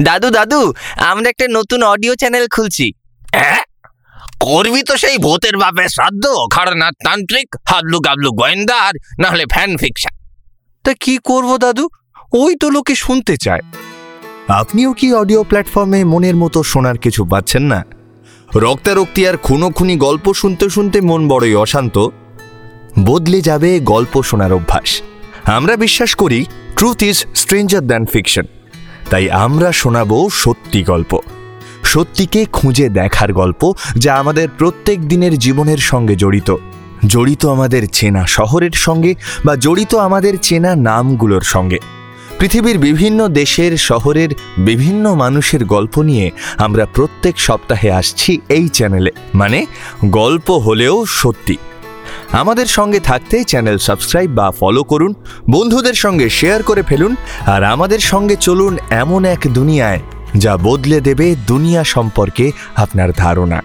দাদু দাদু আমরা একটা নতুন অডিও চ্যানেল খুলছি। হ্যাঁ? করবি তো সেই ভূতের বাপের শ্রাদ্ধ খড়নাথ তান্ত্রিক হাবলু গাবলু গোয়েন্দা আর নাহলে ফ্যান ফিকশন তা কি করব দাদু? ওই তো লোকে শুনতে চায়। আপনিও কি অডিও প্ল্যাটফর্মে মনের মতো শোনার কিছু পাচ্ছেন না? রক্তারক্তি আর খুনো খুনি গল্প শুনতে শুনতে মন বড়ই অশান্ত। বদলে যাবে গল্প শোনার অভ্যাস। আমরা বিশ্বাস করি truth is stranger than fiction তাই আমরা শোনাবো সত্যি গল্প। সত্যিকে খুঁজে দেখার গল্প যা আমাদের প্রত্যেক দিনের জীবনের সঙ্গে জড়িত। জড়িত আমাদের চেনা শহরের সঙ্গে বা জড়িত আমাদের চেনা নামগুলোর সঙ্গে। পৃথিবীর বিভিন্ন দেশের শহরের বিভিন্ন মানুষের গল্প নিয়ে আমরা প্রত্যেক সপ্তাহে আসছি এই চ্যানেলে। মানে গল্প হলেও সত্যি। আমাদের সঙ্গে থাকতে চ্যানেল সাবস্ক্রাইব বা ফলো করুন, বন্ধুদের সঙ্গে শেয়ার করে ফেলুন, আর আমাদের সঙ্গে চলুন এমন এক দুনিয়ায় যা বদলে দেবে দুনিয়া সম্পর্কে আপনার ধারণা।